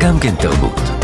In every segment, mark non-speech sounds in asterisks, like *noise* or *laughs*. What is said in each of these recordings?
גם כן תרבות.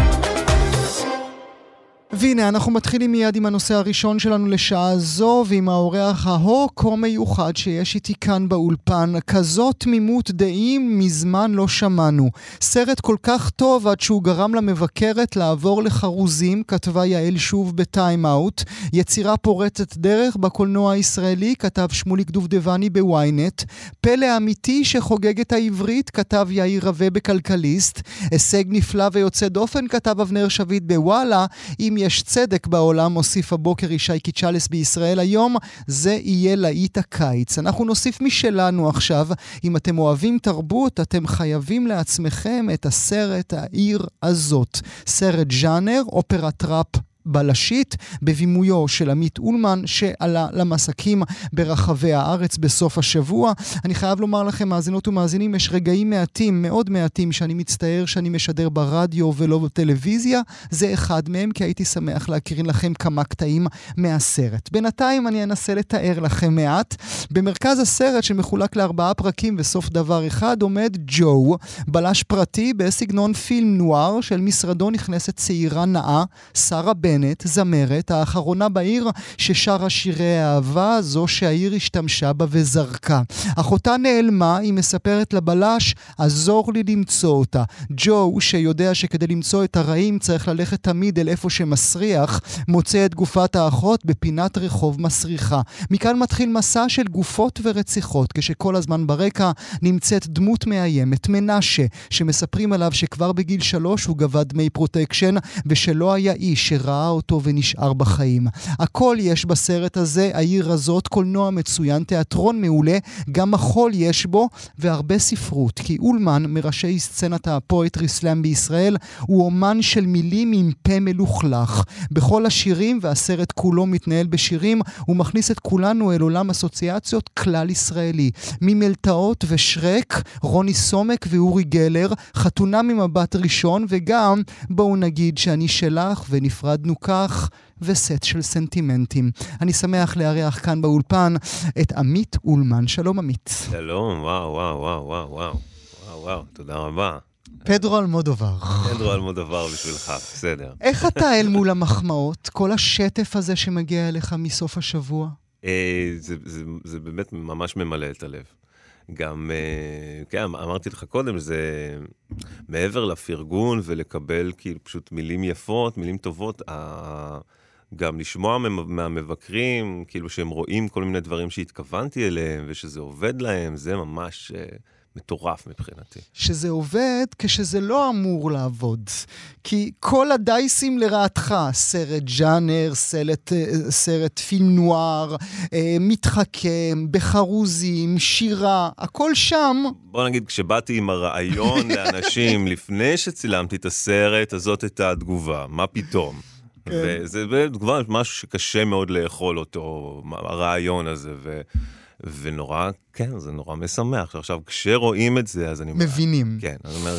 והנה, אנחנו מתחילים מיד עם הנושא הראשון שלנו לשעה זו, ועם האורח ההוא-כה מיוחד שיש איתי כאן באולפן. כזאת תמימות דעים מזמן לא שמענו. סרט כל כך טוב עד שהוא גרם למבקרת לעבור לחרוזים, כתבה יעל שוב בטיים-אאוט. יצירה פורצת דרך בקולנוע הישראלי, כתב שמוליק דובדבני בוויינט. פלא אמיתי שחוגג את העברית, כתב יאיר רווה בכלכליסט. הישג נפלא ויוצא דופן, כתב אבנר שביט בוואלה. יש צדק בעולם, הוסיף הבוקר ישי קיצ'לס בישראל היום, זה יהיה להיט הקיץ. אנחנו נוסיף משלנו עכשיו. אם אתם אוהבים תרבות, אתם חייבים לעצמכם את הסרט העיר הזאת. סרט ז'אנר, אופרת ראפ בלשית, בבימויו של עמית אולמן, שעלה למסקים ברחבי הארץ בסוף השבוע. אני חייב לומר לכם, מאזינות ומאזינים, יש רגעים מעטים, מאוד מעטים, שאני מצטער שאני משדר ברדיו ולא בטלוויזיה. זה אחד מהם, כי הייתי שמח להקרין לכם כמה קטעים מהסרט. בינתיים אני אנסה לתאר לכם מעט. במרכז הסרט, שמחולק לארבעה פרקים וסוף דבר אחד, עומד ג'ו, בלש פרטי בסגנון פילם נואר, של משרדו נכנסת צעירה נאה, שרה בן. בנט, זמרת, האחרונה בעיר ששרה שירי אהבה, זו שהעיר השתמשה בה וזרקה. אחותה נעלמה, היא מספרת לבלש, עזור לי למצוא אותה. ג'ו, שיודע שכדי למצוא את הרעים צריך ללכת תמיד אל איפה שמסריח, מוצא את גופת האחות בפינת רחוב מסריחה. מכאן מתחיל מסע של גופות ורציחות, כשכל הזמן ברקע נמצאת דמות מאיימת, מנשה, שמספרים עליו שכבר בגיל שלוש הוא גבה דמי פרוטקשן, ושלא היה איש שראה ראה אותו ונשאר בחיים. הכל יש בסרט הזה, העיר הזאת, קולנוע מצוין, תיאטרון מעולה, גם מחול יש בו, והרבה ספרות. כי אולמן, מראשי סצנת הפואטרי סלאם בישראל, הוא אומן של מילים עם פה מלוכלך. בכל השירים, והסרט כולו מתנהל בשירים, הוא מכניס את כולנו אל עולם אסוציאציות כלל ישראלי. ממלטעות ושרק, רוני סומק ואורי גלר, חתונה ממבט ראשון, וגם, בואו נגיד שאני שלך ונפרדנו כך וסט של סנטימנטים. אני שמח לארח כאן באולפן את עמית אולמן. שלום עמית. שלום, וואו, וואו, וואו, וואו, וואו, וואו, וואו, תודה רבה. פדרו אלמודובר. פדרו אלמודובר בשבילך, בסדר. איך אתה אל מול המחמאות? כל השטף הזה שמגיע אליך מסוף השבוע? אה, זה, זה, זה באמת ממש ממלא את הלב. גם, אה, כן, אמרתי לך קודם, זה מעבר לפרגון ולקבל כאילו פשוט מילים יפות, מילים טובות, גם לשמוע מהמבקרים, כאילו שהם רואים כל מיני דברים שהתכוונתי אליהם ושזה עובד להם, זה ממש... מטורף מבחינתי. שזה עובד כשזה לא אמור לעבוד. כי כל הדייסים לרעתך, סרט ג'אנר, סרט, אה, סרט פילם נואר, אה, מתחכם, בחרוזים, שירה, הכל שם. בוא נגיד, כשבאתי עם הרעיון *laughs* לאנשים לפני שצילמתי את הסרט, אז זאת הייתה התגובה, מה פתאום? כן. וזה כבר משהו שקשה מאוד לאכול אותו, הרעיון הזה. ו... ונורא, כן, זה נורא משמח. עכשיו, כשרואים את זה, אז אני... מבינים. כן, אני אומר,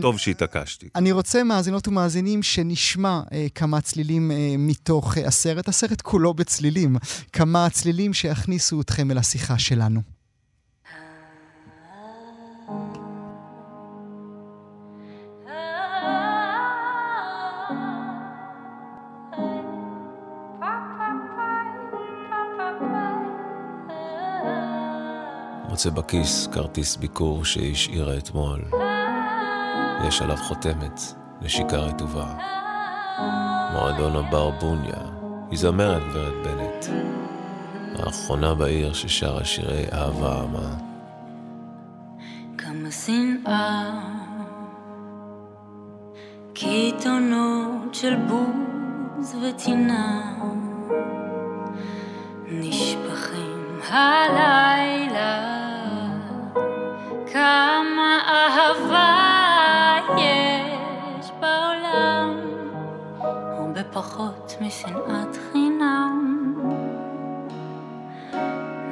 טוב שהתעקשתי. אני רוצה, מאזינות ומאזינים, שנשמע אה, כמה צלילים אה, מתוך אה, הסרט, הסרט כולו בצלילים, כמה צלילים שיכניסו אתכם אל השיחה שלנו. מוצא בכיס כרטיס ביקור שהשאירה אתמול. יש עליו חותמת, נשיקה רטובה. מועדון הברבוניה, היא זמרת גברת בנט. האחרונה בעיר ששרה שירי אהבה עמה. כמה שנאה, קיתונות של בוז וטינה, נשפכים הלילה. משנאת חינם.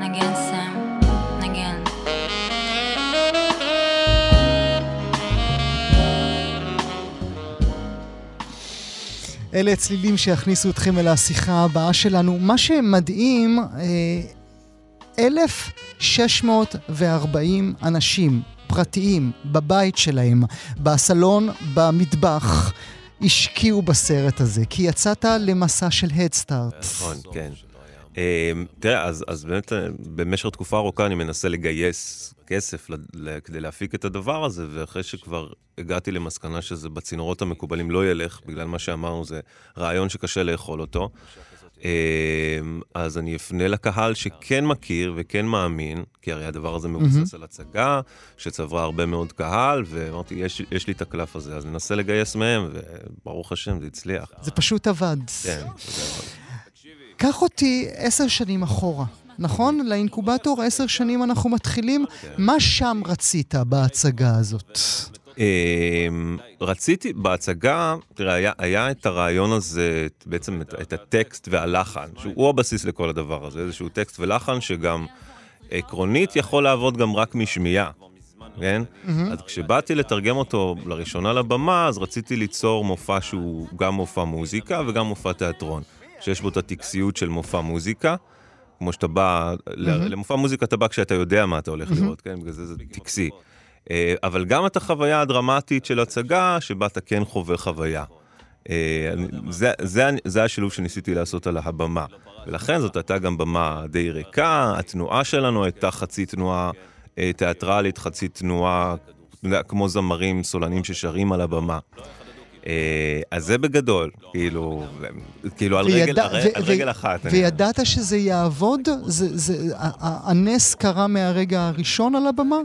נגן סם, נגן. אלה צלילים שיכניסו אתכם אל השיחה הבאה שלנו. מה שמדהים, אה, 1,640 אנשים הפרטיים, בבית שלהם, בסלון, במטבח, השקיעו בסרט הזה, כי יצאת למסע של הדסטארט. נכון, כן. אה, תראה, אז, באמת אה, במשך תקופה ארוכה אני מנסה לגייס כסף כדי להפיק את הדבר הזה, ואחרי שכבר הגעתי למסקנה שזה בצינורות המקובלים לא ילך, בגלל מה שאמרנו, זה רעיון שקשה לאכול אותו. אה, אז אני אפנה לקהל שכן מכיר וכן מאמין, כי הרי הדבר הזה מבוסס על הצגה, שצברה הרבה מאוד קהל, ואמרתי, יש, יש לי את הקלף הזה, אז ננסה לגייס מהם, וברוך השם, זה הצליח. זה פשוט עבד. כן, זה עבד. קח אותי עשר שנים אחורה, נכון? לאינקובטור עשר שנים אנחנו מתחילים. מה שם רצית בהצגה הזאת? אמ, רציתי, בהצגה, תראה, היה, היה את הרעיון הזה, בעצם את, את הטקסט והלחן, שהוא הבסיס לכל הדבר הזה, איזשהו טקסט ולחן שגם עקרונית יכול לעבוד גם רק משמיעה, כן? אז כשבאתי לתרגם אותו לראשונה לבמה, אז רציתי ליצור מופע שהוא גם מופע מוזיקה וגם מופע תיאטרון, שיש בו את הטקסיות של מופע מוזיקה. כמו שאתה בא, ל- למופע מוזיקה אתה בא כשאתה יודע מה אתה הולך לראות, כן? בגלל זה זה טקסי. אה, אבל גם את החוויה הדרמטית של הצגה, שבה אתה כן חווה חוויה. אה, זה, זה, זה השילוב שניסיתי לעשות על הבמה. ולכן זאת הייתה גם במה די ריקה, התנועה שלנו הייתה חצי תנועה אה, תיאטרלית, חצי תנועה, כמו זמרים סולנים ששרים על הבמה. אז זה בגדול, כאילו, כאילו על רגל, אחת. וידעת שזה יעבוד? הנס קרה מהרגע הראשון על הבמה?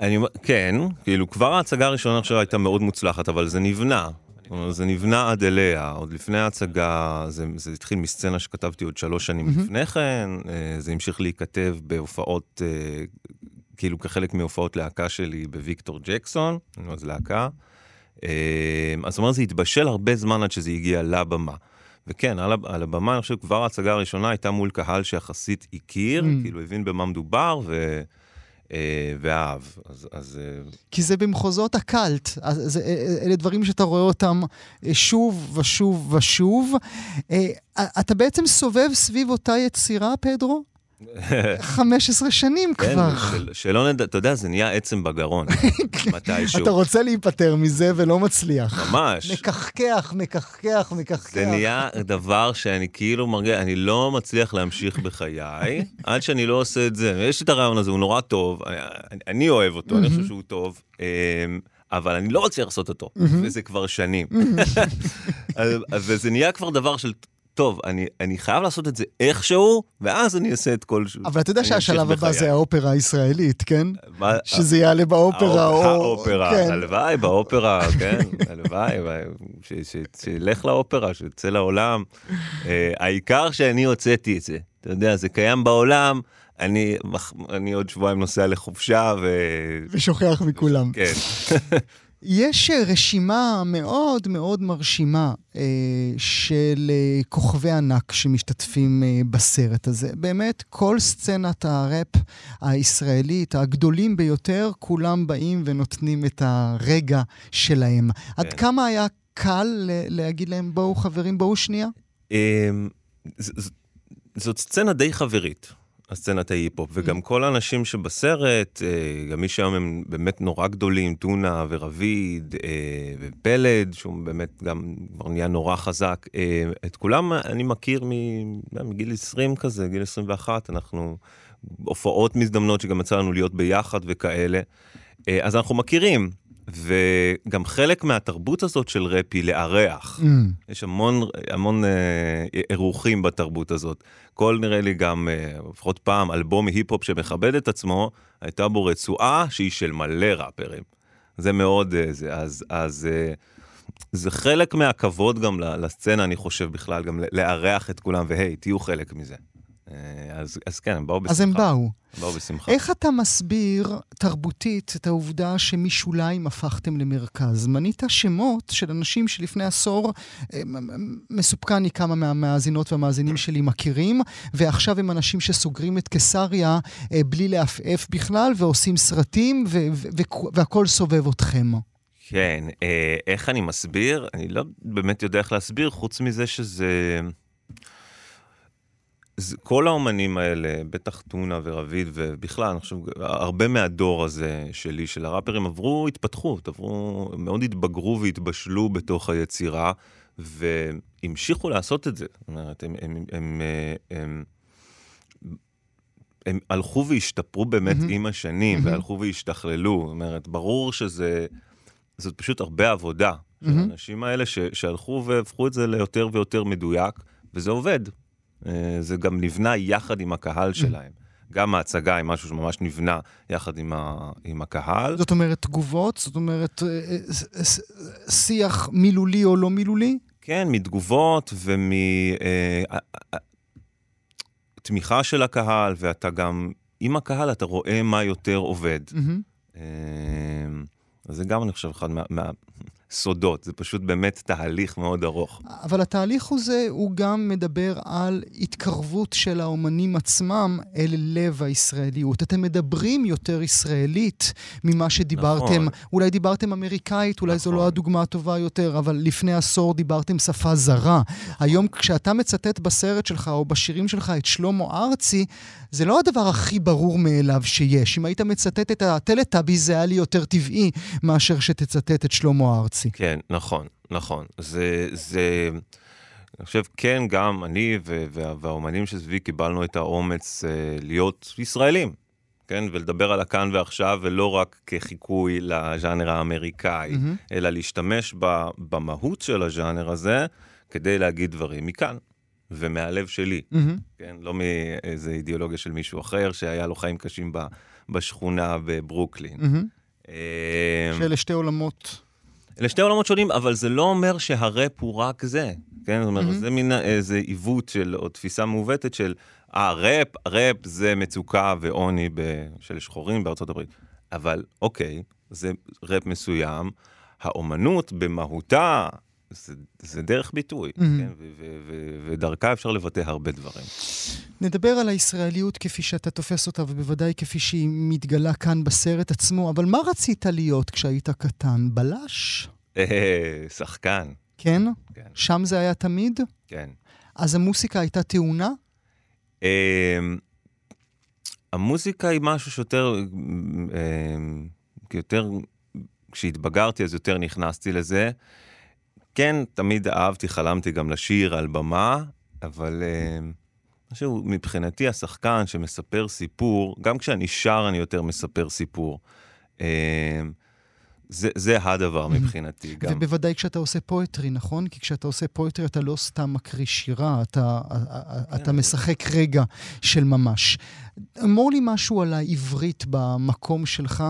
אני, כן, כאילו כבר ההצגה הראשונה שלו הייתה מאוד מוצלחת, אבל זה נבנה. זה נבנה עד אליה, עוד לפני ההצגה, זה, זה התחיל מסצנה שכתבתי עוד שלוש שנים mm-hmm. לפני כן, אה, זה המשיך להיכתב בהופעות, אה, כאילו כחלק מהופעות להקה שלי בוויקטור ג'קסון, אז להקה. אה, אז זאת אומרת, זה התבשל הרבה זמן עד שזה הגיע לבמה. וכן, על, על הבמה, אני חושב, כבר ההצגה הראשונה הייתה מול קהל שיחסית הכיר, Mm. כאילו הבין במה מדובר, ו... אה, ואהב. אז, אז אה, כי זה במחוזות הקאלט. אז זה, אה, אלה דברים שאתה רואה אותם אה, שוב ושוב ושוב. אה, אתה בעצם סובב סביב אותה יצירה, פדרו? 15 שנים כן, כבר. של, שלא נדע, אתה יודע, זה נהיה עצם בגרון, *laughs* מתישהו. אתה רוצה להיפטר מזה ולא מצליח. ממש. מקחקח, מקחקח, מקחקח. זה נהיה דבר שאני כאילו מרגיש, אני לא מצליח להמשיך בחיי, *laughs* עד שאני לא עושה את זה. יש לי את הרעיון הזה, הוא נורא טוב, אני, אני אוהב אותו, אני חושב שהוא טוב, אמ, אבל אני לא מצליח לעשות אותו, וזה כבר שנים. *laughs* אז- אז זה נהיה כבר דבר של, טוב, אני, אני חייב לעשות את זה איכשהו, ואז אני אעשה את כל... אבל אתה יודע שהשלב הבא. זה האופרה הישראלית, כן? מה- שזה יעלה באופרה, או... האופרה, כן. הלוואי באופרה, כן, הלוואי, ש- ש- שילך לאופרה, שיצא לעולם. אה, העיקר שאני הוצאתי את זה, אתה יודע, זה קיים בעולם, אני אני עוד שבועיים נוסע לחופשה, ו... ושוכח מכולם. כן. יש אה, רשימה מאוד מאוד מרשימה אה, של אה, כוכבי ענק שמשתתפים אה, בסרט הזה. באמת, כל סצנת הראפ הישראלית, הגדולים ביותר, כולם באים ונותנים את הרגע שלהם. עד כן. כמה היה קל ל- להגיד להם, בואו חברים, בואו שנייה? ז- זאת סצנה די חברית, הסצנת ההיפ-הופ, וגם כל האנשים שבסרט, אה, גם מי שהיום הם באמת נורא גדולים, טונה ורביד אה, ופלד, שהוא באמת גם כבר נהיה נורא חזק, אה, את כולם אני מכיר מגיל 20 כזה, גיל 21, אנחנו... הופעות מזדמנות שגם יצא לנו להיות ביחד וכאלה. אז אנחנו מכירים, וגם חלק מהתרבות הזאת של ראפ היא לארח. Mm. יש המון, המון אה, אירוחים בתרבות הזאת. כל נראה לי גם, אה, לפחות פעם, אלבום היפ-הופ שמכבד את עצמו, הייתה בו רצועה שהיא של מלא ראפרים. זה מאוד, אה, זה, אז, אז אה, זה חלק מהכבוד גם לסצנה, אני חושב בכלל, גם לארח את כולם, והי, תהיו חלק מזה. אה, אז, אז כן, הם באו בשמחה. אז הם באו. הם באו בשמחה. איך אתה מסביר תרבותית את העובדה שמשוליים הפכתם למרכז? מנית שמות של אנשים שלפני עשור, אה, מסופקני כמה מהמאזינות והמאזינים שלי מכירים, ועכשיו הם אנשים שסוגרים את קיסריה אה, בלי לעפעף בכלל, ועושים סרטים, ו- ו- ו- והכל סובב אתכם. כן, איך אני מסביר? אני לא באמת יודע איך להסביר, חוץ מזה שזה... כל האומנים האלה, בטח טונה ורביד, ובכלל, אני חושב, הרבה מהדור הזה שלי, של הראפרים, עברו התפתחות, עברו, מאוד התבגרו והתבשלו בתוך היצירה, והמשיכו לעשות את זה. זאת אומרת, הם, הם, הם, הם, הם, הם הלכו והשתפרו באמת mm-hmm. עם השנים, mm-hmm. והלכו והשתכללו. זאת אומרת, ברור שזה, זאת פשוט הרבה עבודה. Mm-hmm. האנשים האלה ש, שהלכו והפכו את זה ליותר ויותר מדויק, וזה עובד. אה, זה גם נבנה יחד עם הקהל שלהם. גם ההצגה היא משהו שממש נבנה יחד עם, ה, עם הקהל. זאת אומרת, תגובות? זאת אומרת, אה, אה, שיח מילולי או לא מילולי? כן, מתגובות ומתמיכה של הקהל, ואתה גם, עם הקהל אתה רואה מה יותר עובד. Mm-hmm. אז זה גם, אני חושב, אחד מה, מה, סודות, זה פשוט באמת תהליך מאוד ארוך. אבל התהליך הזה, הוא גם מדבר על התקרבות של האומנים עצמם אל לב הישראליות. אתם מדברים יותר ישראלית ממה שדיברתם. נכון. אולי דיברתם אמריקאית, אולי נכון. זו לא נכון. הדוגמה הטובה יותר, אבל לפני עשור דיברתם שפה זרה. היום כשאתה מצטט בסרט שלך או בשירים שלך את שלמה ארצי, זה לא הדבר הכי ברור מאליו שיש. אם היית מצטט את הטלטאבי, זה היה לי יותר טבעי מאשר שתצטט את שלמה ארצי. כן, נכון, נכון. זה, זה, אני חושב, כן, גם אני וה, והאומנים שסביבי קיבלנו את האומץ אה, להיות ישראלים. כן, ולדבר על הכאן ועכשיו, ולא רק כחיקוי לז'אנר האמריקאי, mm-hmm. אלא להשתמש ב, במהות של הז'אנר הזה כדי להגיד דברים מכאן. ומהלב שלי, mm-hmm. כן? לא מאיזה אידיאולוגיה של מישהו אחר שהיה לו חיים קשים ב, בשכונה בברוקלין. Mm-hmm. שאלה שתי עולמות. אלה שתי עולמות שונים, אבל זה לא אומר שהראפ הוא רק זה, כן? זאת אומרת, mm-hmm. זה מין איזה עיוות של, או תפיסה מעוותת של, אה, ראפ, ראפ זה מצוקה ועוני ב, של שחורים בארצות הברית. אבל אוקיי, זה ראפ מסוים. האומנות במהותה, זה, זה דרך ביטוי, mm-hmm. כן? ודרכה אפשר לבטא הרבה דברים. נדבר על הישראליות כפי שאתה תופס אותה, ובוודאי כפי שהיא מתגלה כאן בסרט עצמו, אבל מה רצית להיות כשהיית קטן? בלש? אה, שחקן. כן? כן. שם זה היה תמיד? כן. אז המוסיקה הייתה טעונה? אמ, המוזיקה היא משהו שיותר, אמ, יותר, כשהתבגרתי אז יותר נכנסתי לזה. כן, תמיד אהבתי, חלמתי גם לשיר על במה, אבל uh, משהו מבחינתי השחקן שמספר סיפור, גם כשאני שר אני יותר מספר סיפור. זה, זה הדבר מבחינתי גם. ובוודאי כשאתה עושה פואטרי, נכון? כי כשאתה עושה פואטרי אתה לא סתם מקריא שירה, אתה, אתה כן. משחק רגע של ממש. אמור לי משהו על העברית במקום שלך,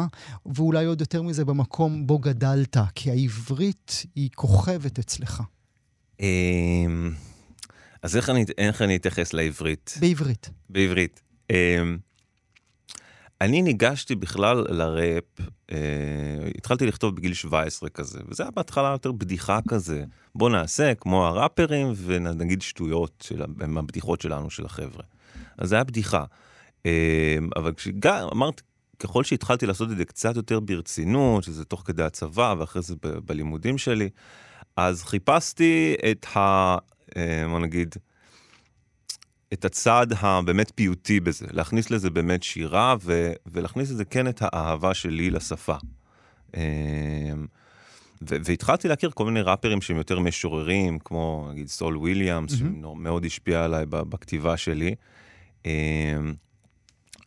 ואולי עוד יותר מזה במקום בו גדלת, כי העברית היא כוכבת אצלך. אמ, אז איך אני, איך אני אתייחס לעברית? בעברית. בעברית. אני ניגשתי בכלל לראפ, אה, התחלתי לכתוב בגיל 17 כזה, וזה היה בהתחלה יותר בדיחה כזה. בוא נעשה כמו הראפרים ונגיד שטויות של, עם הבדיחות שלנו, של החבר'ה. אז זה היה בדיחה. אה, אבל כשגם, אמרתי, ככל שהתחלתי לעשות את זה קצת יותר ברצינות, שזה תוך כדי הצבא ואחרי זה ב- בלימודים שלי, אז חיפשתי את ה... אה, בוא נגיד, את הצד הבאמת פיוטי בזה, להכניס לזה באמת שירה ו- ולהכניס לזה כן את האהבה שלי לשפה. אמ, ו- והתחלתי להכיר כל מיני ראפרים שהם יותר משוררים, כמו נגיד סול וויליאמס, mm-hmm. שמאוד השפיע עליי בכתיבה שלי. אמ,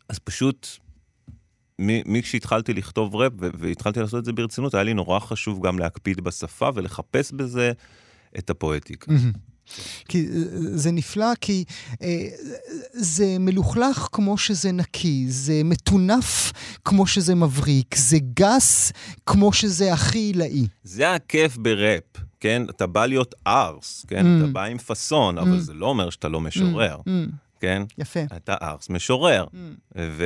אז פשוט, מכשהתחלתי לכתוב ראפ והתחלתי לעשות את זה ברצינות, היה לי נורא חשוב גם להקפיד בשפה ולחפש בזה את הפואטיקה. Mm-hmm. כי אה, זה נפלא, כי אה, זה מלוכלך כמו שזה נקי, זה מטונף כמו שזה מבריק, זה גס כמו שזה הכי עילאי. זה הכיף בראפ, כן? אתה בא להיות ארס, כן? Mm. אתה בא עם פאסון, אבל mm. זה לא אומר שאתה לא משורר, mm. mm. כן? יפה. אתה ארס משורר. Mm. ו...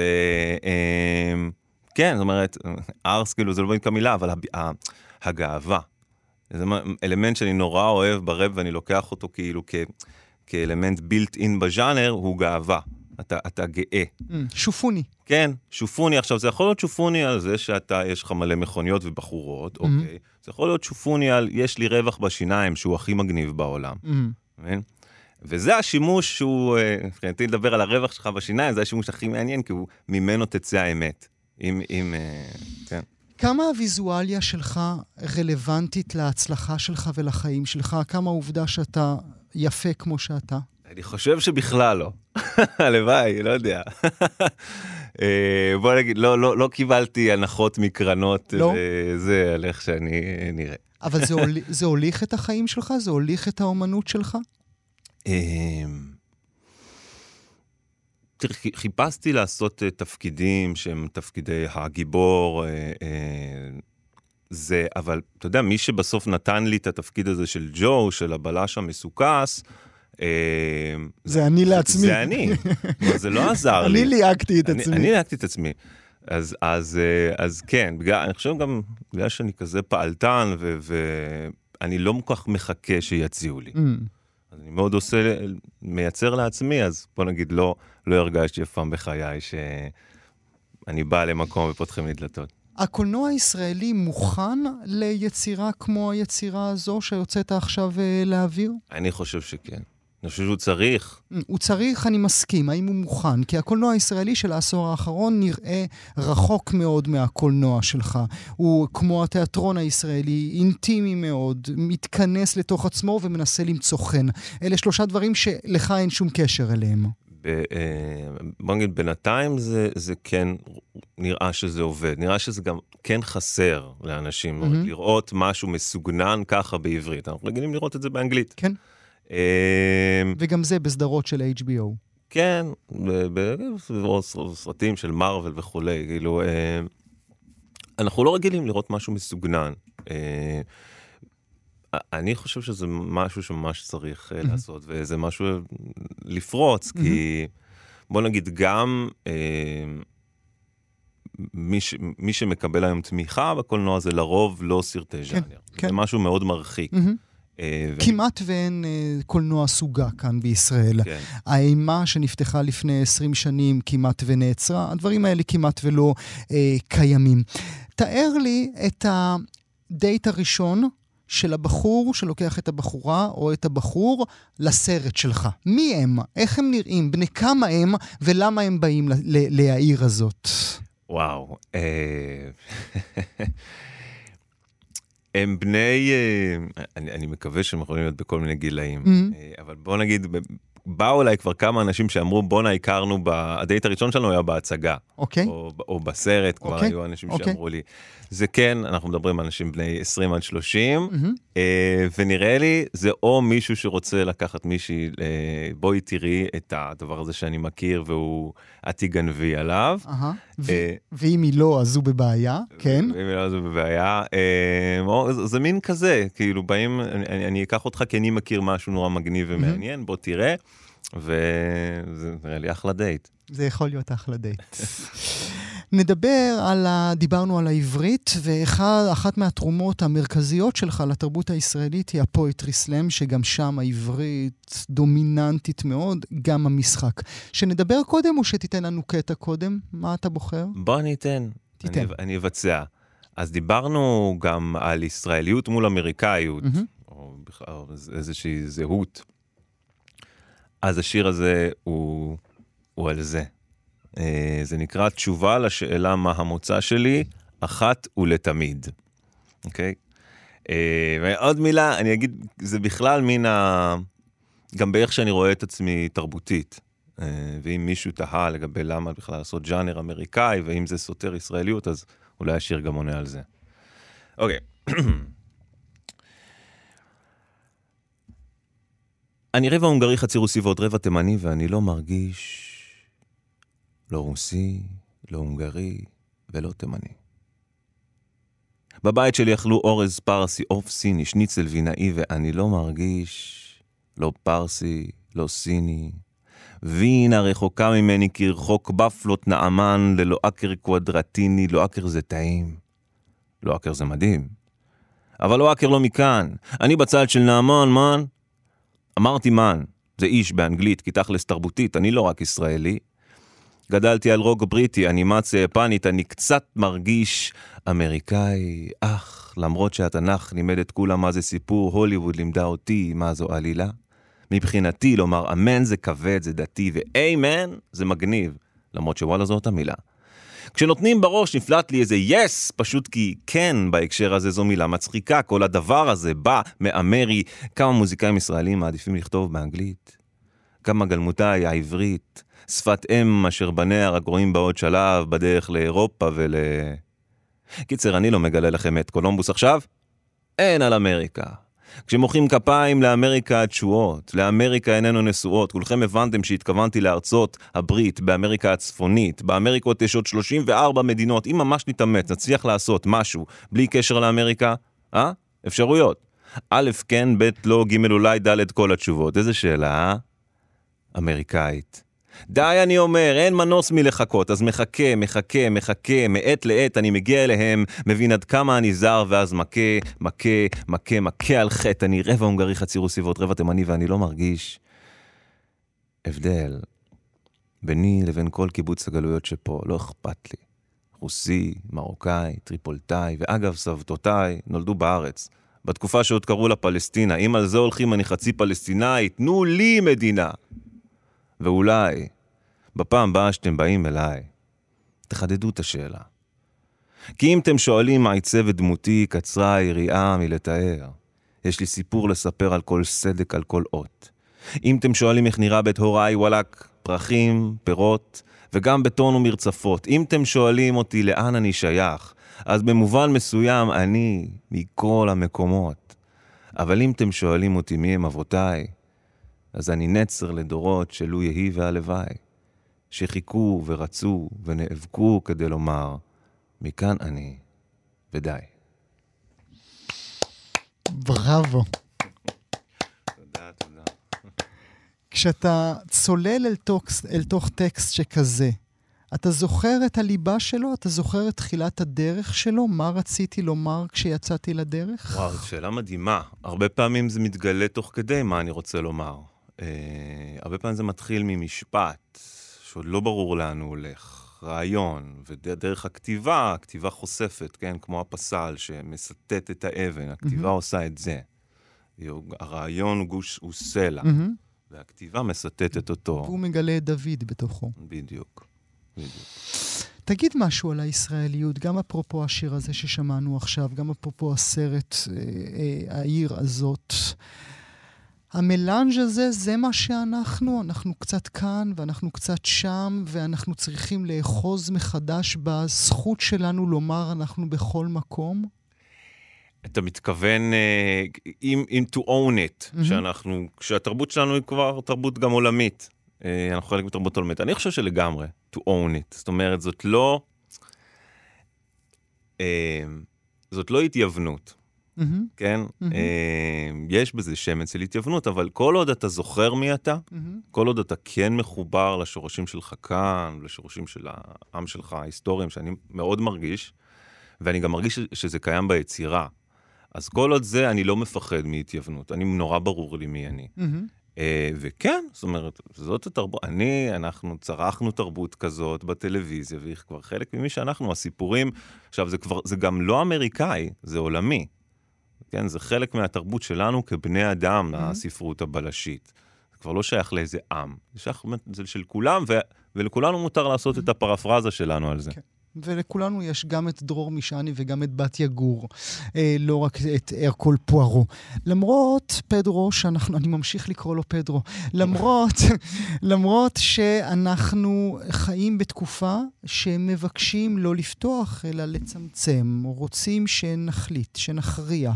אה, כן, זאת אומרת, ארס כאילו זה לא בדיוק המילה, אבל הגאווה. זה אלמנט שאני נורא אוהב ברב ואני לוקח אותו כאילו כ, כאלמנט בילט אין בז'אנר, הוא גאווה. אתה, אתה גאה. Mm, שופוני. כן, שופוני. עכשיו, זה יכול להיות שופוני על זה שאתה, יש לך מלא מכוניות ובחורות, mm-hmm. אוקיי. זה יכול להיות שופוני על יש לי רווח בשיניים שהוא הכי מגניב בעולם. Mm-hmm. וזה השימוש שהוא, אה, מבחינתי לדבר על הרווח שלך בשיניים, זה השימוש הכי מעניין, כי הוא, ממנו תצא האמת. אם, אם, אה, כן. כמה הוויזואליה שלך רלוונטית להצלחה שלך ולחיים שלך? כמה העובדה שאתה יפה כמו שאתה? אני חושב שבכלל לא. *laughs* הלוואי, לא יודע. *laughs* אה, בוא נגיד, לא, לא, לא קיבלתי הנחות מקרנות, לא? זה על איך שאני נראה. אבל זה, הול... זה הוליך את החיים שלך? זה הוליך את האומנות שלך? *laughs* חיפשתי לעשות אה, תפקידים שהם תפקידי הגיבור, אה, אה, זה, אבל אתה יודע, מי שבסוף נתן לי את התפקיד הזה של ג'ו, של הבלש המסוכס, זה אני לעצמי. זה אני. כלומר, זה לא עזר לי. אני ליהקתי את אני- עצמי. אני ליהקתי את עצמי. אז, אז, אז כן, בגלל, אני חושב גם בגלל שאני כזה פעלתן, ואני לא כל כך מחכה שיציעו לי. Mm. אז אני מאוד עושה, מייצר לעצמי, אז בוא נגיד, לא, לא הרגשתי אף פעם בחיי שאני בא למקום ופותחים לי דלתות. הקולנוע הישראלי מוכן ליצירה כמו היצירה הזו שיוצאת עכשיו אה, לאוויר? אני חושב שכן. אני חושב שהוא צריך. Mm, הוא צריך, אני מסכים, האם הוא מוכן? כי הקולנוע הישראלי של העשור האחרון נראה רחוק מאוד מהקולנוע שלך. הוא, כמו התיאטרון הישראלי, אינטימי מאוד, מתכנס לתוך עצמו ומנסה למצוא חן. אלה שלושה דברים שלך אין שום קשר אליהם. אה, בוא נגיד, בינתיים זה, זה כן, נראה שזה עובד. נראה שזה גם כן חסר לאנשים. מהמם. לראות משהו מסוגנן ככה בעברית. אנחנו רגילים לראות את זה באנגלית. כן. אה, וגם זה בסדרות של HBO. כן, ב- ב- סרטים של מארוול וכולי, כאילו, אה, אנחנו לא רגילים לראות משהו מסוגנן. אה, אני חושב שזה משהו שממש צריך אה. לעשות, וזה משהו לפרוץ, כי בוא נגיד, גם מי, ש, מי שמקבל היום תמיכה בקולנוע זה לרוב לא סרטי ז'אנר. כן. זה משהו מאוד מרחיק. אה, ואני- כמעט ואין אה, קולנוע סוגה כאן בישראל. כן. האימה שנפתחה לפני 20 שנים כמעט ונעצרה, הדברים האלה כמעט ולא אה, קיימים. תאר לי את הדייט הראשון של הבחור שלוקח את הבחורה או את הבחור לסרט שלך. מי הם? איך הם נראים? בני כמה הם? ולמה הם באים ל- ל- לעיר הזאת? וואו. *laughs* הם בני, אה, אני, אני מקווה שהם יכולים להיות בכל מיני גילאים, Mhm. אה, אבל בוא נגיד, באו אליי כבר כמה אנשים שאמרו, בואנה, הכרנו, ב... הדייט הראשון שלנו היה בהצגה, אוקיי? או, או בסרט, כבר אוקיי, היו אנשים אוקיי. שאמרו לי. זה כן, אנחנו מדברים על אנשים בני 20 עד 30, מהמם. אה, ונראה לי זה או מישהו שרוצה לקחת מישהי, אה, בואי תראי את הדבר הזה שאני מכיר והוא, את תגנבי עליו. אהה. ו- ואם היא לא, אז הוא בבעיה, כן? אם לא, זה בבעיה. אה, או, זה, זה מין כזה, כאילו באים, אני, אני, אקח אותך כי אני מכיר משהו נורא מגניב ומעניין, בוא תראה, וזה נראה לי אחלה דייט. זה יכול להיות אחלה דייט. *laughs* נדבר על ה... דיברנו על העברית, ואחת מהתרומות המרכזיות שלך לתרבות הישראלית היא הפואטרי סלאם, שגם שם העברית דומיננטית מאוד, גם המשחק. שנדבר קודם או שתיתן לנו קטע קודם? מה אתה בוחר? בוא אני אתן. תיתן. אני, אני אבצע. אז דיברנו גם על ישראליות מול אמריקאיות, מהמם. או בכלל איזושהי זהות. אז השיר הזה הוא, הוא על זה. אה, זה נקרא תשובה לשאלה מה המוצא שלי, אחת ולתמיד. אוקיי? אה, ועוד מילה, אני אגיד, זה בכלל מן ה... גם באיך שאני רואה את עצמי תרבותית. אה, ואם מישהו תהה לגבי למה בכלל לעשות ג'אנר אמריקאי, ואם זה סותר ישראליות, אז אולי השיר גם עונה על זה. אוקיי. *clears throat* אני רבע הונגרי, חצי רוסי ועוד רבע תימני, ואני לא מרגיש לא רוסי, לא הונגרי ולא תימני. בבית שלי אכלו אורז פרסי, עוף סיני, שניצל וינאי, ואני לא מרגיש לא פרסי, לא סיני. וינה רחוקה ממני כרחוק בפלות נעמן, ללא אקר קוודרטיני, לא אקר זה טעים. לא אקר זה מדהים. אבל לא אקר לא מכאן. אני בצד של נעמן, מן. אמרתי מן, זה איש באנגלית, כי תכלס תרבותית, אני לא רק ישראלי. גדלתי על רוג בריטי, אנימציה יפנית, אני קצת מרגיש אמריקאי, אך למרות שהתנ"ך לימד את כולם מה זה סיפור, הוליווד לימדה אותי מה זו עלילה. מבחינתי לומר אמן זה כבד, זה דתי, ואיימן זה מגניב, למרות שוואלה זו אותה מילה. כשנותנים בראש נפלט לי איזה יס, פשוט כי כן בהקשר הזה זו מילה מצחיקה, כל הדבר הזה בא מאמרי. כמה מוזיקאים ישראלים מעדיפים לכתוב באנגלית? כמה גלמותה היא העברית, שפת אם אשר בניה רק רואים בעוד שלב בדרך לאירופה ול... קיצר, אני לא מגלה לכם את קולומבוס עכשיו, אין על אמריקה. כשמוחאים כפיים לאמריקה התשואות, לאמריקה איננו נשואות, כולכם הבנתם שהתכוונתי לארצות הברית, באמריקה הצפונית, באמריקות יש עוד 34 מדינות, אם ממש נתאמץ, נצליח לעשות משהו בלי קשר לאמריקה, אה? אפשרויות. א', כן, ב', לא, ג', אולי, ד', כל התשובות. איזה שאלה, אה? אמריקאית. די, אני אומר, אין מנוס מלחכות, אז מחכה, מחכה, מחכה, מעת לעת אני מגיע אליהם, מבין עד כמה אני זר, ואז מכה, מכה, מכה, מכה על חטא, אני רבע הונגרי, חצי רוסי ועוד רבע תימני, ואני לא מרגיש הבדל ביני לבין כל קיבוץ הגלויות שפה, לא אכפת לי. רוסי, מרוקאי, טריפולטאי, ואגב, סבתותיי נולדו בארץ. בתקופה שעוד קראו לה פלסטינה, אם על זה הולכים אני חצי פלסטינאי, תנו לי מדינה. ואולי, בפעם הבאה שאתם באים אליי, תחדדו את השאלה. כי אם אתם שואלים מה עיצב את דמותי, קצרה היריעה מלתאר. יש לי סיפור לספר על כל סדק, על כל אות. אם אתם שואלים איך נראה בית הוריי, וואלאק, פרחים, פירות, וגם בטון ומרצפות. אם אתם שואלים אותי לאן אני שייך, אז במובן מסוים אני מכל המקומות. אבל אם אתם שואלים אותי מי הם אבותיי, אז אני נצר לדורות שלו יהי והלוואי, שחיכו ורצו ונאבקו כדי לומר, מכאן אני, ודי. בראבו. תודה, תודה. כשאתה צולל אל תוך, אל תוך טקסט שכזה, אתה זוכר את הליבה שלו? אתה זוכר את תחילת הדרך שלו? מה רציתי לומר כשיצאתי לדרך? וואו, זו שאלה מדהימה. הרבה פעמים זה מתגלה תוך כדי מה אני רוצה לומר. אה, הרבה פעמים זה מתחיל ממשפט, שעוד לא ברור לאן הוא הולך. רעיון, ודרך הכתיבה, הכתיבה חושפת, כן? כמו הפסל שמסטט את האבן, הכתיבה עושה את זה. הרעיון הוא, גוש, הוא סלע, מהמם. והכתיבה מסטטת אותו. והוא מגלה את דוד בתוכו. בדיוק, בדיוק. תגיד משהו על הישראליות, גם אפרופו השיר הזה ששמענו עכשיו, גם אפרופו הסרט, אה, אה, העיר הזאת. המלאנג' הזה, זה מה שאנחנו, אנחנו קצת כאן ואנחנו קצת שם, ואנחנו צריכים לאחוז מחדש בזכות שלנו לומר אנחנו בכל מקום. אתה מתכוון, אה, אם uh, to own it, מהמם. שאנחנו, כשהתרבות שלנו היא כבר תרבות גם עולמית. אה, אנחנו חלק מתרבות עולמית. אני חושב שלגמרי, to own it. זאת אומרת, זאת לא... אה, זאת לא התייוונות, מהמם, כן? מהמם. אה, יש בזה שמץ של התייוונות, אבל כל עוד אתה זוכר מי אתה, מהמם. כל עוד אתה כן מחובר לשורשים שלך כאן, לשורשים של העם שלך, ההיסטוריים, שאני מאוד מרגיש, ואני גם מרגיש שזה קיים ביצירה. אז כל עוד זה, אני לא מפחד מהתייוונות. אני, נורא ברור לי מי אני. מהמם. אה, וכן, זאת אומרת, זאת התרבות, אני, אנחנו צרכנו תרבות כזאת בטלוויזיה, והיא כבר חלק ממי שאנחנו, הסיפורים, עכשיו, זה כבר, זה גם לא אמריקאי, זה עולמי. כן, זה חלק מהתרבות שלנו כבני אדם, Mhm. הספרות הבלשית. זה כבר לא שייך לאיזה עם, זה שייך, זה של כולם, ו, ולכולנו מותר לעשות את הפרפרזה שלנו על זה. כן. ולכולנו יש גם את דרור משעני וגם את בת יגור, אה, לא רק את ארקול פוארו. למרות, פדרו, שאנחנו, אני ממשיך לקרוא לו פדרו, למרות, *laughs* למרות שאנחנו חיים בתקופה שמבקשים לא לפתוח, אלא לצמצם, רוצים שנחליט, שנכריע.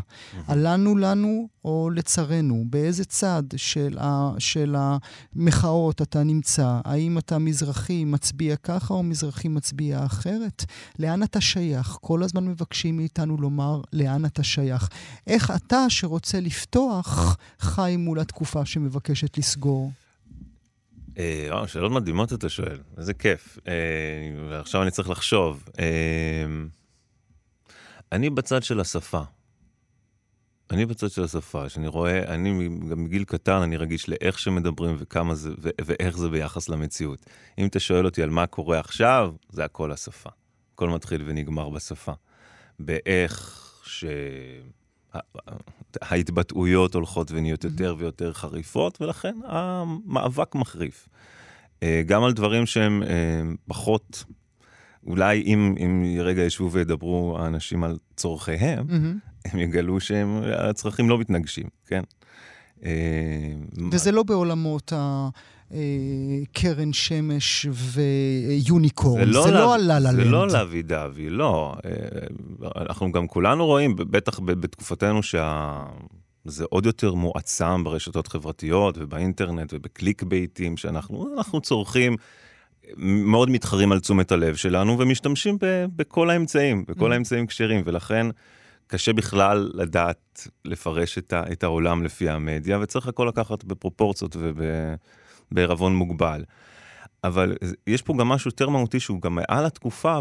עלנו לנו או לצרינו, באיזה צד של, ה, של המחאות אתה נמצא? האם אתה מזרחי מצביע ככה או מזרחי מצביע אחרת? לאן אתה שייך? כל הזמן מבקשים מאיתנו לומר לאן אתה שייך. איך אתה שרוצה לפתוח חי מול התקופה שמבקשת לסגור? אה, וואו, שאלות מדהימות אתה שואל, איזה כיף. אה, ועכשיו אני צריך לחשוב. אה, אני בצד של השפה. אני בצד של השפה, שאני רואה, אני גם מגיל קטן, אני רגיש לאיך שמדברים וכמה זה, ו- ואיך זה ביחס למציאות. אם אתה שואל אותי על מה קורה עכשיו, זה הכל השפה. הכל מתחיל ונגמר בשפה. באיך ש... ההתבטאויות הולכות ונהיות יותר ויותר חריפות, ולכן המאבק מחריף. אה, גם על דברים שהם אה, פחות, אולי אם, אם רגע ישבו וידברו האנשים על צורכיהם, מהמם. הם יגלו שהצרכים לא מתנגשים, כן? אה, וזה לא בעולמות ה... אה, קרן שמש ויוניקורן, זה לא הלה לה זה לא. לוי דווי, לא. אה, אנחנו גם כולנו רואים, בטח בתקופתנו, שזה עוד יותר מועצם ברשתות חברתיות ובאינטרנט ובקליק בייטים, שאנחנו אנחנו צורכים, מאוד מתחרים על תשומת הלב שלנו ומשתמשים ב, בכל האמצעים, בכל Mm. האמצעים כשרים, ולכן קשה בכלל לדעת לפרש את, ה, את העולם לפי המדיה, וצריך הכל לקחת בפרופורציות ובערבון מוגבל. אבל יש פה גם משהו יותר מהותי שהוא גם מעל התקופה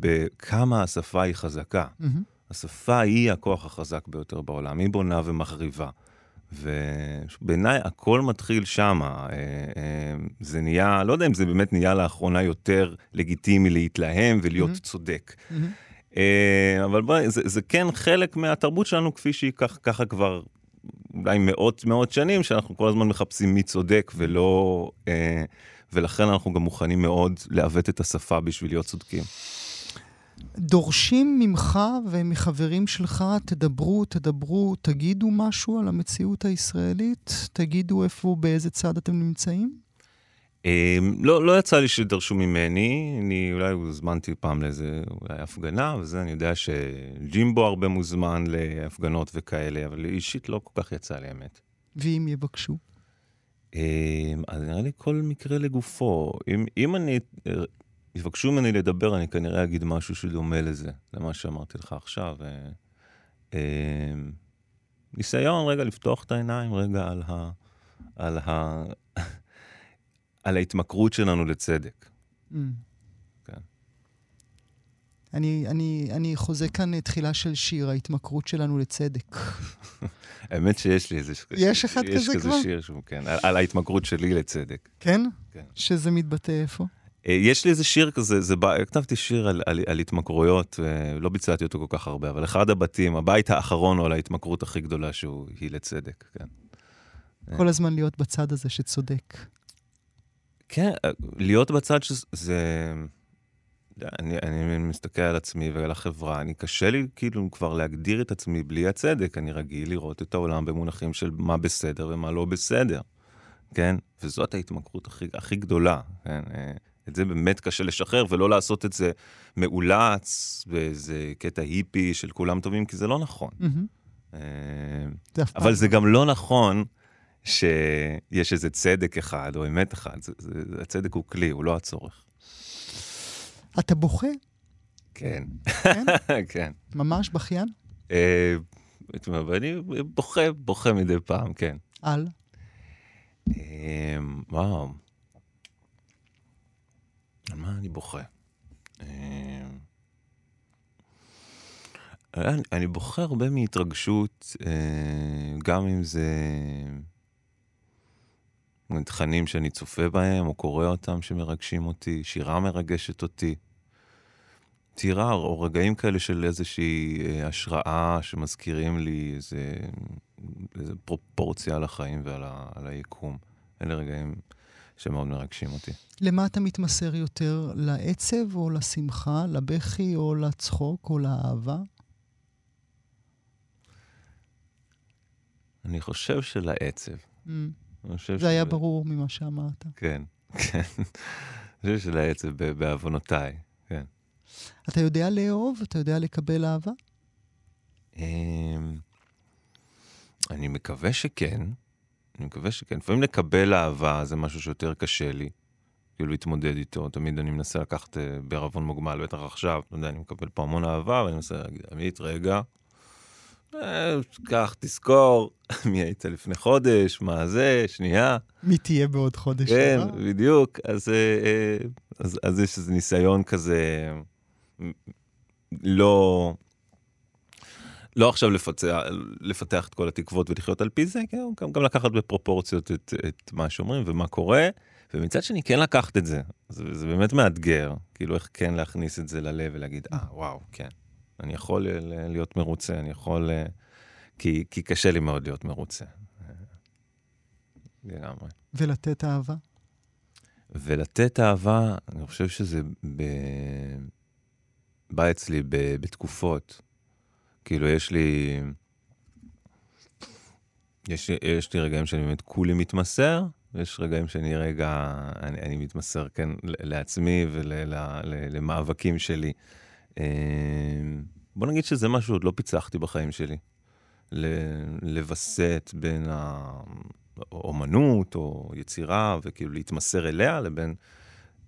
בכמה השפה היא חזקה. מהמם. השפה היא הכוח החזק ביותר בעולם, היא בונה ומחריבה. ובעיניי הכל מתחיל שמה. אה, אה, זה נהיה, לא יודע אם זה באמת נהיה לאחרונה יותר לגיטימי להתלהם ולהיות מהמם. צודק. מהמם. אה, אבל בואי, זה, זה כן חלק מהתרבות שלנו כפי שהיא כך, ככה כבר אולי מאות מאות שנים, שאנחנו כל הזמן מחפשים מי צודק ולא... אה, ולכן אנחנו גם מוכנים מאוד לעוות את השפה בשביל להיות צודקים. דורשים ממך ומחברים שלך, תדברו, תדברו, תגידו משהו על המציאות הישראלית? תגידו איפה, באיזה צד אתם נמצאים? אה, לא, לא יצא לי שדרשו ממני, אני אולי הוזמנתי פעם לאיזה אולי הפגנה, וזה, אני יודע שג'ימבו הרבה מוזמן להפגנות וכאלה, אבל אישית לא כל כך יצא לי, האמת. ואם יבקשו? אה, אז נראה לי כל מקרה לגופו. אם, אם אני, יבקשו ממני לדבר, אני כנראה אגיד משהו שדומה לזה, למה שאמרתי לך עכשיו. אה, אה, ניסיון רגע לפתוח את העיניים רגע על ה... על ה... על ההתמכרות שלנו לצדק. Mm. כן. אני, אני, אני חוזה כאן אה, תחילה של שיר, ההתמכרות שלנו לצדק. *laughs* האמת שיש לי איזה... יש אחד יש כזה כזה כבר? שיר שהוא, כן, על, על ההתמכרות שלי לצדק. כן? כן. שזה מתבטא איפה? אה, יש לי איזה שיר כזה, זה בא, כתבתי שיר על, על, על התמכרויות, אה, לא ביצעתי אותו כל כך הרבה, אבל אחד הבתים, הבית האחרון הוא על ההתמכרות הכי גדולה שהוא, היא לצדק, כן. כל הזמן להיות בצד הזה שצודק. כן, אה, להיות בצד שזה... אני, אני מסתכל על עצמי ועל החברה, אני קשה לי כאילו כבר להגדיר את עצמי בלי הצדק, אני רגיל לראות את העולם במונחים של מה בסדר ומה לא בסדר, כן? וזאת ההתמכרות הכי, הכי גדולה, כן? אה, את זה באמת קשה לשחרר ולא לעשות את זה מאולץ באיזה קטע היפי של כולם טובים, כי זה לא נכון. פעם אבל זה גם לא נכון שיש איזה צדק אחד או אמת אחד. זה, זה, הצדק הוא כלי, הוא לא הצורך. אתה בוכה? כן. כן? *laughs* כן. ממש בכיין? אה, ואני בוכה, בוכה מדי פעם, כן. על? אה, וואו. על מה אני בוכה? אה, אני, אני בוכה הרבה מהתרגשות, גם אם זה תכנים שאני צופה בהם או קורא אותם שמרגשים אותי, שירה מרגשת אותי. טירה או רגעים כאלה של איזושהי אה, השראה שמזכירים לי איזה, איזה פרופורציה על החיים ועל ה, על היקום. אלה רגעים שמאוד מרגשים אותי. למה אתה מתמסר יותר? לעצב או לשמחה? לבכי או לצחוק או לאהבה? אני חושב שלעצב. Mm. אני חושב זה היה של- ברור ממה שאמרת. כן, *laughs* כן. אני חושב שלעצב ב- בעוונותיי, כן. אתה יודע לאהוב? אתה יודע לקבל אהבה? אמ, אני מקווה שכן. אני מקווה שכן. לפעמים לקבל אהבה זה משהו שיותר קשה לי, כאילו להתמודד איתו. תמיד אני מנסה לקחת אה, בערבון מוגבל, בטח עכשיו, אתה יודע, אני מקבל פה המון אהבה, ואני מנסה להגיד, עמית, רגע, קח, תזכור, *laughs* מי היית לפני חודש, מה זה, שנייה. מי תהיה בעוד חודש כן, הבא? בדיוק. אז, אה, אה, אז, אז יש איזה ניסיון כזה, לא, לא עכשיו לפצח, לפתח את כל התקוות ולחיות על פי זה, כן, גם, גם לקחת בפרופורציות את, את מה שאומרים ומה קורה, ומצד שני כן לקחת את זה. זה, זה באמת מאתגר, כאילו איך כן להכניס את זה ללב ולהגיד, אה, וואו, כן, אני יכול ל- להיות מרוצה, אני יכול... אה, כי, כי קשה לי מאוד להיות מרוצה. לגמרי. ולתת אהבה? ולתת אהבה, אני חושב שזה ב... בא אצלי ב... בתקופות. כאילו, יש לי... יש, יש לי רגעים שאני באמת כולי מתמסר, ויש רגעים שאני רגע, אני, אני מתמסר, כן, לעצמי ולמאבקים שלי. אה, בוא נגיד שזה משהו שעוד לא פיצחתי בחיים שלי. לווסת בין האומנות או יצירה, וכאילו להתמסר אליה, לבין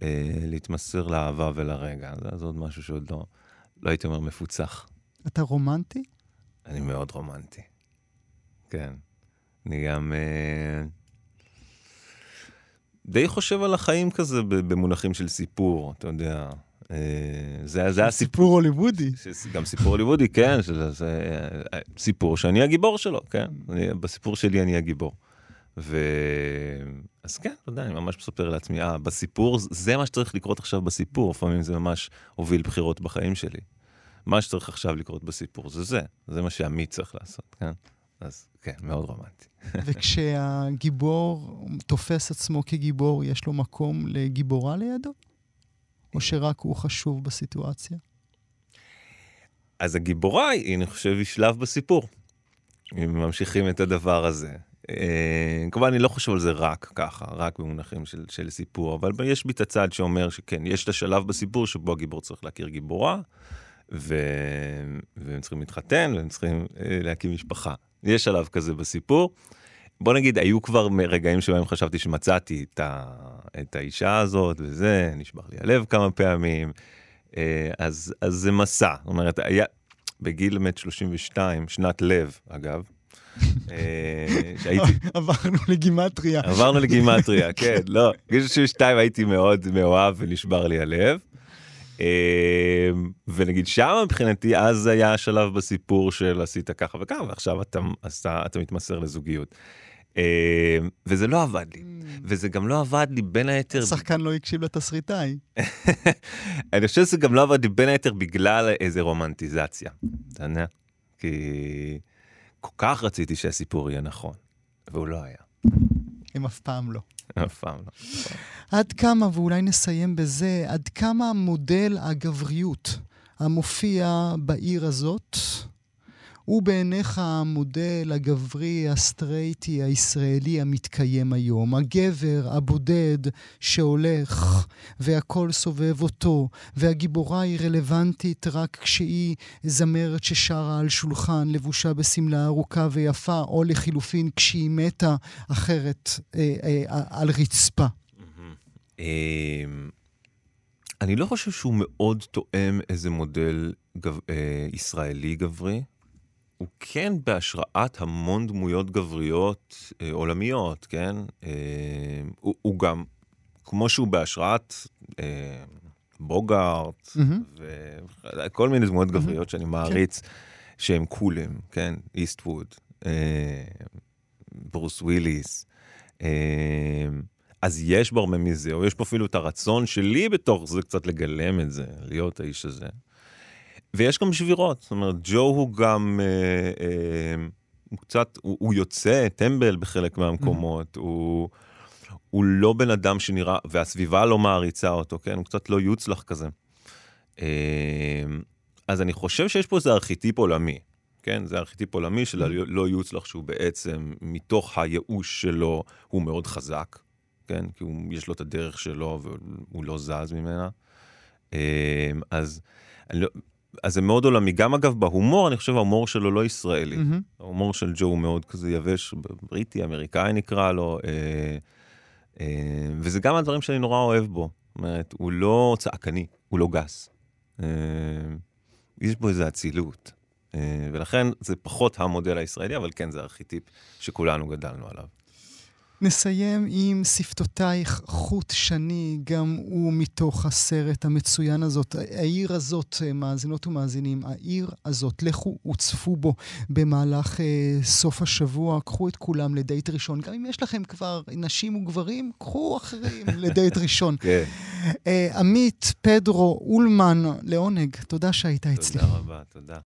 אה, להתמסר לאהבה ולרגע. זה, זה עוד משהו שעוד לא, לא הייתי אומר מפוצח. אתה רומנטי? אני מאוד רומנטי, כן. אני גם אה, די חושב על החיים כזה במונחים של סיפור, אתה יודע. אה, זה, זה הסיפור. סיפור הוליוודי. גם סיפור הוליוודי, כן, שזה, זה אה, סיפור שאני הגיבור שלו, כן. אני, בסיפור שלי אני הגיבור. ו... אז כן, אתה יודע, אני ממש מספר לעצמי, אה, בסיפור, זה מה שצריך לקרות עכשיו בסיפור, לפעמים זה ממש הוביל בחירות בחיים שלי. מה שצריך עכשיו לקרות בסיפור זה זה, זה מה שעמית צריך לעשות, כן? אז כן, מאוד רומנטי. *laughs* וכשהגיבור תופס עצמו כגיבור, יש לו מקום לגיבורה לידו? או שרק הוא חשוב בסיטואציה? אז הגיבורה, אני חושב, היא שלב בסיפור. אם ממשיכים את הדבר הזה. אה, כמובן, אני לא חושב על זה רק ככה, רק במונחים של, של סיפור, אבל יש בי את הצד שאומר שכן, יש את השלב בסיפור שבו הגיבור צריך להכיר גיבורה, ו... והם צריכים להתחתן, והם צריכים אה, להקים משפחה. יש שלב כזה בסיפור. בוא נגיד, היו כבר רגעים שבהם חשבתי שמצאתי את, ה... את האישה הזאת וזה, נשבר לי הלב כמה פעמים, אה, אז, אז זה מסע. זאת אומרת, היה, בגיל מת 32, שנת לב, אגב, אה, *laughs* עברנו לגימטריה. עברנו לגימטריה, *laughs* כן, לא. בגיל 32 הייתי מאוד מאוהב ונשבר לי הלב. אה, ונגיד שם מבחינתי אז היה השלב בסיפור של עשית ככה וככה ועכשיו אתה, אתה, אתה מתמסר לזוגיות. אה, וזה לא עבד לי, mm. וזה גם לא עבד לי בין היתר... השחקן לא הקשיב לתסריטאי. *laughs* אני חושב שזה גם לא עבד לי בין היתר בגלל איזה רומנטיזציה, אתה יודע? כי כל כך רציתי שהסיפור יהיה נכון, והוא לא היה. הם אף פעם לא. אף פעם לא. עד כמה, ואולי נסיים בזה, עד כמה מודל הגבריות המופיע בעיר הזאת, הוא בעיניך המודל הגברי, הסטרייטי, הישראלי המתקיים היום. הגבר הבודד שהולך והכל סובב אותו, והגיבורה היא רלוונטית רק כשהיא זמרת ששרה על שולחן, לבושה בשמלה ארוכה ויפה, או לחילופין כשהיא מתה אחרת אה, אה, על רצפה. אמ, אני לא חושב שהוא מאוד תואם איזה מודל גב, אה, ישראלי גברי. הוא כן בהשראת המון דמויות גבריות אה, עולמיות, כן? אה, הוא, הוא גם, כמו שהוא בהשראת אה, בוגארט, mm-hmm. וכל מיני דמויות mm-hmm. גבריות שאני מעריץ, כן. שהם קולים, כן? איסטווד, אה, ברוס וויליס. אה, אז יש בו הרבה מזה, או יש פה אפילו את הרצון שלי בתוך זה קצת לגלם את זה, להיות האיש הזה. ויש גם שבירות, זאת אומרת, ג'ו הוא גם, אה, אה, הוא קצת, הוא, הוא יוצא טמבל בחלק מהמקומות, mm-hmm. הוא, הוא לא בן אדם שנראה, והסביבה לא מעריצה אותו, כן? הוא קצת לא יוצלח כזה. אה, אז אני חושב שיש פה איזה ארכיטיפ עולמי, כן? זה ארכיטיפ עולמי של mm-hmm. הלא יוצלח, שהוא בעצם, מתוך הייאוש שלו, הוא מאוד חזק, כן? כי הוא, יש לו את הדרך שלו והוא לא זז ממנה. אה, אז... לא, אז זה מאוד עולמי. גם אגב בהומור, אני חושב ההומור שלו לא ישראלי. Mm-hmm. ההומור של ג'ו הוא מאוד כזה יבש, בריטי, אמריקאי נקרא לו, אה, אה, וזה גם הדברים שאני נורא אוהב בו. זאת אומרת, הוא לא צעקני, הוא לא גס. אה, יש בו איזו אצילות. אה, ולכן זה פחות המודל הישראלי, אבל כן, זה ארכיטיפ שכולנו גדלנו עליו. נסיים עם שפתותייך חוט שני, גם הוא מתוך הסרט המצוין הזאת. העיר הזאת, אה, מאזינות ומאזינים, העיר הזאת, לכו וצפו בו במהלך אה, סוף השבוע, קחו את כולם לדייט ראשון. גם אם יש לכם כבר נשים וגברים, קחו אחרים *laughs* לדייט ראשון. כן. אה, עמית, פדרו, אולמן, לעונג, תודה שהיית אצלי. תודה רבה, תודה.